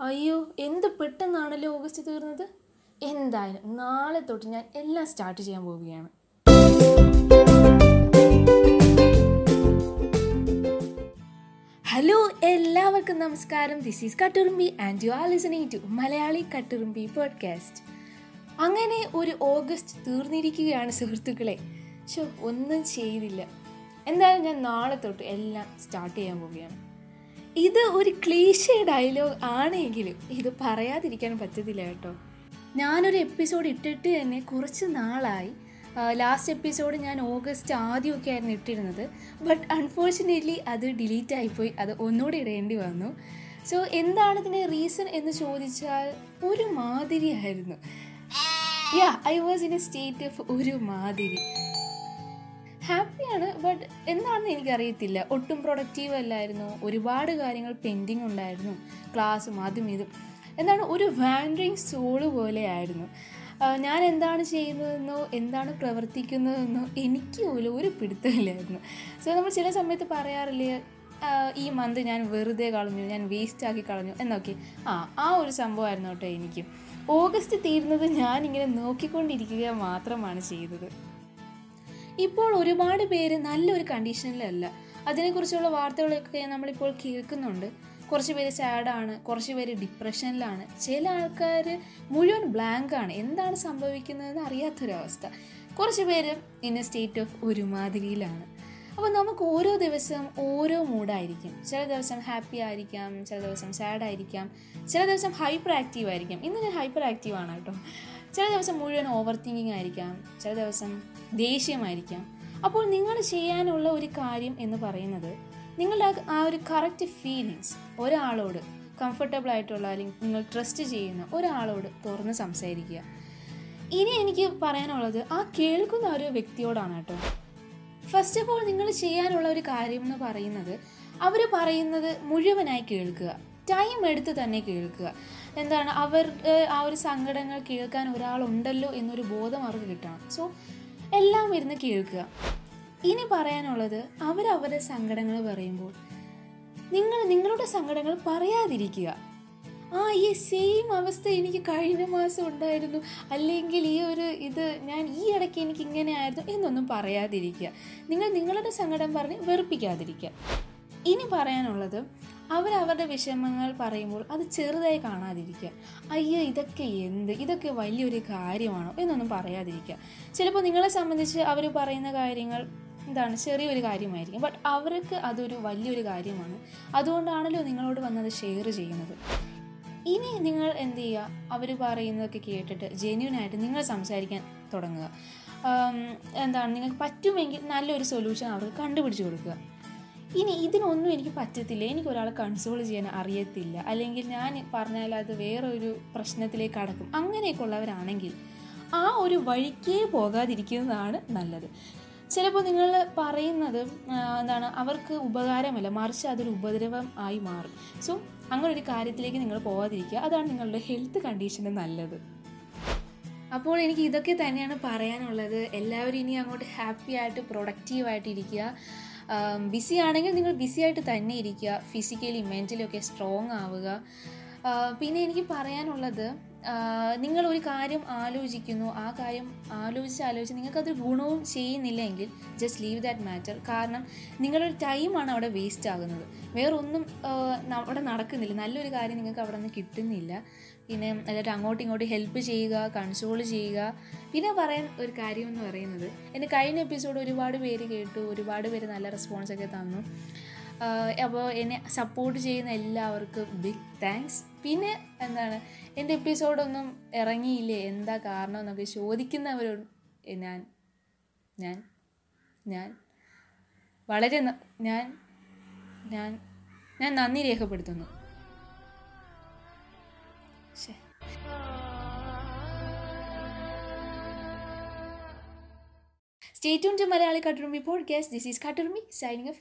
അയ്യോ എന്ത് പെട്ടെന്നാണല്ലോ ഓഗസ്റ്റ് തീർന്നത്? എന്തായാലും നാളെ തൊട്ട് ഞാൻ എല്ലാം സ്റ്റാർട്ട് ചെയ്യാൻ പോവുകയാണ്. ഹലോ എല്ലാവർക്കും നമസ്കാരം. This is Katturumbi and you are listening to Malayali Katturumbi podcast അങ്ങനെ ഒരു ഓഗസ്റ്റ് തീർന്നിരിക്കുകയാണ് സുഹൃത്തുക്കളെ. ഷോ ഒന്നും ചെയ്തില്ല. എന്തായാലും ഞാൻ നാളെ തൊട്ട് എല്ലാം സ്റ്റാർട്ട് ചെയ്യാൻ പോവുകയാണ്. ഇത് ഒരു ക്ലീശേ ഡയലോഗ് ആണെങ്കിലും ഇത് പറയാതിരിക്കാൻ പറ്റത്തില്ല കേട്ടോ. ഞാനൊരു എപ്പിസോഡ് ഇട്ടിട്ട് തന്നെ കുറച്ച് നാളായി. ലാസ്റ്റ് എപ്പിസോഡ് ഞാൻ ഓഗസ്റ്റ് ആദ്യമൊക്കെ ആയിരുന്നു ഇട്ടിരുന്നത്. ബട്ട് അൺഫോർച്ചുനേറ്റ്ലി അത് ഡിലീറ്റ് ആയിപ്പോയി. അത് ഒന്നുകൂടി ഇടേണ്ടി വന്നു. സോ എന്താണ് ഇതിന്റെ റീസൺ എന്ന് ചോദിച്ചാൽ ഒരു മാതിരിയായിരുന്നു. Ya I was in a state of ഒരു മാതിരി. ഹാപ്പിയാണ് ബട്ട് എന്താണെന്ന് എനിക്കറിയത്തില്ല. ഒട്ടും പ്രൊഡക്റ്റീവ് അല്ലായിരുന്നു. ഒരുപാട് കാര്യങ്ങൾ പെൻഡിങ് ഉണ്ടായിരുന്നു. ക്ലാസ്സും അതും ഇതും. എന്താണ് ഒരു വാൻഡറിങ് സോൾ പോലെയായിരുന്നു ഞാൻ എന്താണ് ചെയ്യുന്നതെന്നോ എന്താണ് പ്രവർത്തിക്കുന്നതെന്നോ എനിക്ക് പോലും ഒരു പിടുത്തമില്ലായിരുന്നു. സോ നമ്മൾ ചില സമയത്ത് പറയാറില്ലേ ഈ മന്ത് ഞാൻ വെറുതെ കളഞ്ഞു ഞാൻ വേസ്റ്റാക്കി കളഞ്ഞു എന്നൊക്കെ. ആ ആ ഒരു സംഭവമായിരുന്നു കേട്ടോ എനിക്ക്. ഓഗസ്റ്റ് തീരുന്നത് ഞാനിങ്ങനെ നോക്കിക്കൊണ്ടിരിക്കുക മാത്രമാണ് ചെയ്തത്. ഇപ്പോൾ ഒരുപാട് പേര് നല്ലൊരു കണ്ടീഷനിലല്ല. അതിനെക്കുറിച്ചുള്ള വാർത്തകളൊക്കെ നമ്മളിപ്പോൾ കേൾക്കുന്നുണ്ട്. കുറച്ച് പേര് സാഡാണ് കുറച്ച് പേര് ഡിപ്രഷനിലാണ് ചില ആൾക്കാർ മുഴുവൻ ബ്ലാങ്ക് ആണ്. എന്താണ് സംഭവിക്കുന്നതെന്ന് അറിയാത്തൊരവസ്ഥ. കുറച്ച് പേര് എ സ്റ്റേറ്റ് ഓഫ് ഒരുമാതിരിയിലാണ്. അപ്പോൾ നമുക്ക് ഓരോ ദിവസവും ഓരോ മൂഡായിരിക്കും ചില ദിവസം ഹാപ്പി ആയിരിക്കാം ചില ദിവസം സാഡ് ആയിരിക്കാം ചില ദിവസം ഹൈപ്പർ ആക്റ്റീവ് ആയിരിക്കാം. ഇന്ന് ഞാൻ ഹൈപ്പർ ആക്റ്റീവ് ആണ് കേട്ടോ. ചില ദിവസം മുഴുവൻ ഓവർ തിങ്കിങ് ആയിരിക്കാം ചില ദിവസം ദേഷ്യമായിരിക്കാം. അപ്പോൾ നിങ്ങൾ ചെയ്യാനുള്ള ഒരു കാര്യം എന്ന് പറയുന്നത് നിങ്ങളുടെ ആ ഒരു കറക്റ്റ് ഫീലിങ്സ് ഒരാളോട് കംഫർട്ടബിൾ ആയിട്ടുള്ള അല്ലെങ്കിൽ നിങ്ങൾ ട്രസ്റ്റ് ചെയ്യുന്ന ഒരാളോട് തുറന്ന് സംസാരിക്കുക. ഇനി എനിക്ക് പറയാനുള്ളത് ആ കേൾക്കുന്ന ഒരു വ്യക്തിയോടാണ് കേട്ടോ. ഫസ്റ്റ് ഓഫ് ഓൾ നിങ്ങൾ ചെയ്യാനുള്ള ഒരു കാര്യം എന്ന് പറയുന്നത് അവർ പറയുന്നത് മുഴുവനായി കേൾക്കുക. ടൈം എടുത്ത് തന്നെ കേൾക്കുക. എന്താണ് അവരുടെ ആ ഒരു സങ്കടങ്ങൾ കേൾക്കാൻ ഒരാളുണ്ടല്ലോ എന്നൊരു ബോധം അവർക്ക് കിട്ടണം. സോ എല്ലാം ഇരുന്ന് കേൾക്കുക. ഇനി പറയാനുള്ളത് അവരവരുടെ സങ്കടങ്ങൾ പറയുമ്പോൾ നിങ്ങൾ നിങ്ങളുടെ സങ്കടങ്ങൾ പറയാതിരിക്കുക. ആ ഈ സെയിം അവസ്ഥ എനിക്ക് കഴിഞ്ഞ മാസം ഉണ്ടായിരുന്നു. അല്ലെങ്കിൽ ഈ ഒരു ഇത് ഞാൻ ഈ ഇടയ്ക്ക് എനിക്ക് ഇങ്ങനെ ആയിരുന്നു എന്നൊന്നും പറയാതിരിക്കുക. നിങ്ങൾ നിങ്ങളുടെ സങ്കടം പറഞ്ഞ് വെറുപ്പിക്കാതിരിക്കുക. ഇനി പറയാനുള്ളത് അവരവരുടെ വിഷമങ്ങൾ പറയുമ്പോൾ അത് ചെറുതായി കാണാതിരിക്കുക. അയ്യോ ഇതൊക്കെ എന്ത്? ഇതൊക്കെ വലിയൊരു കാര്യമാണോ? എന്നൊന്നും പറയാതിരിക്കുക. ചിലപ്പോൾ നിങ്ങളെ സംബന്ധിച്ച് അവർ പറയുന്ന കാര്യങ്ങൾ എന്താണ് ചെറിയൊരു കാര്യമായിരിക്കും. ബട്ട് അവർക്ക് അതൊരു വലിയൊരു കാര്യമാണ്. അതുകൊണ്ടാണല്ലോ നിങ്ങളോട് വന്നത് ഷെയർ ചെയ്യുന്നത്. ഇനി നിങ്ങൾ എന്ത് ചെയ്യുക? അവർ പറയുന്നതൊക്കെ കേട്ടിട്ട് ജെന്യൂനായിട്ട് നിങ്ങൾ സംസാരിക്കാൻ തുടങ്ങുക. എന്താണ് നിങ്ങൾക്ക് പറ്റുമെങ്കിൽ നല്ലൊരു സൊല്യൂഷൻ അവർക്ക് കണ്ടുപിടിച്ച് കൊടുക്കുക. ഇനി ഇതിനൊന്നും എനിക്ക് പറ്റത്തില്ല. എനിക്ക് ഒരാളെ കൺസോൾ ചെയ്യാൻ അറിയത്തില്ല. അല്ലെങ്കിൽ ഞാൻ പറഞ്ഞാൽ അത് വേറൊരു പ്രശ്നത്തിലേക്ക് അടക്കും അങ്ങനെയൊക്കെ ഉള്ളവരാണെങ്കിൽ ആ ഒരു വഴിക്കേ പോകാതിരിക്കുന്നതാണ് നല്ലത്. ചിലപ്പോൾ നിങ്ങൾ പറയുന്നത് എന്താണ് അവർക്ക് ഉപകാരമല്ല. മറിച്ച് അതൊരു ഉപദ്രവം ആയി മാറും. സോ അങ്ങനെ ഒരു കാര്യത്തിലേക്ക് നിങ്ങൾ പോകാതിരിക്കുക അതാണ് നിങ്ങളുടെ ഹെൽത്ത് കണ്ടീഷന് നല്ലത്. അപ്പോൾ എനിക്ക് ഇതൊക്കെ തന്നെയാണ് പറയാനുള്ളത്. എല്ലാവരും ഇനി അങ്ങോട്ട് ഹാപ്പി ആയിട്ട് പ്രൊഡക്റ്റീവായിട്ട് ഇരിക്കുക. ബിസി ആണെങ്കിൽ നിങ്ങൾ ബിസി ആയിട്ട് തന്നെ ഇരിക്കുക. ഫിസിക്കലി മെന്റലി ഒക്കെ സ്ട്രോങ് ആവുക. പിന്നെ എനിക്ക് പറയാനുള്ളത് നിങ്ങൾ ഒരു കാര്യം ആലോചിക്കുന്നു. ആ കാര്യം ആലോചിച്ച് ആലോചിച്ച് നിങ്ങൾക്കത് ഗുണവും ചെയ്യുന്നില്ലെങ്കിൽ ജസ്റ്റ് ലീവ് ദാറ്റ് മാറ്റർ കാരണം നിങ്ങളുടെ ടൈമാണ് അവിടെ വേസ്റ്റ് ആകുന്നത്. വേറൊന്നും അവിടെ നടക്കുന്നില്ല. നല്ലൊരു കാര്യം നിങ്ങൾക്ക് അവിടെ നിന്ന് കിട്ടുന്നില്ല. പിന്നെ എന്നിട്ട് അങ്ങോട്ടും ഇങ്ങോട്ടും ഹെൽപ്പ് ചെയ്യുക കൺസോൾ ചെയ്യുക. പിന്നെ പറയാൻ ഒരു കാര്യം എന്ന് പറയുന്നത് എന്റെ കഴിഞ്ഞ എപ്പിസോഡ് ഒരുപാട് പേര് കേട്ടു ഒരുപാട് പേര് നല്ല റെസ്പോൺസ് ഒക്കെ തന്നു. അപ്പോൾ എന്നെ സപ്പോർട്ട് ചെയ്യുന്ന എല്ലാവർക്കും ബിഗ് താങ്ക്സ് പിന്നെ എന്താണ് എന്റെ എപ്പിസോഡൊന്നും ഇറങ്ങിയില്ലേ? എന്താ കാരണം എന്നൊക്കെ ചോദിക്കുന്നവരോട് ഞാൻ ഞാൻ ഞാൻ വളരെ ഞാൻ ഞാൻ ഞാൻ നന്ദി രേഖപ്പെടുത്തുന്നു. Stay tuned to Malayali Katurumi podcast. This is Katurumi signing.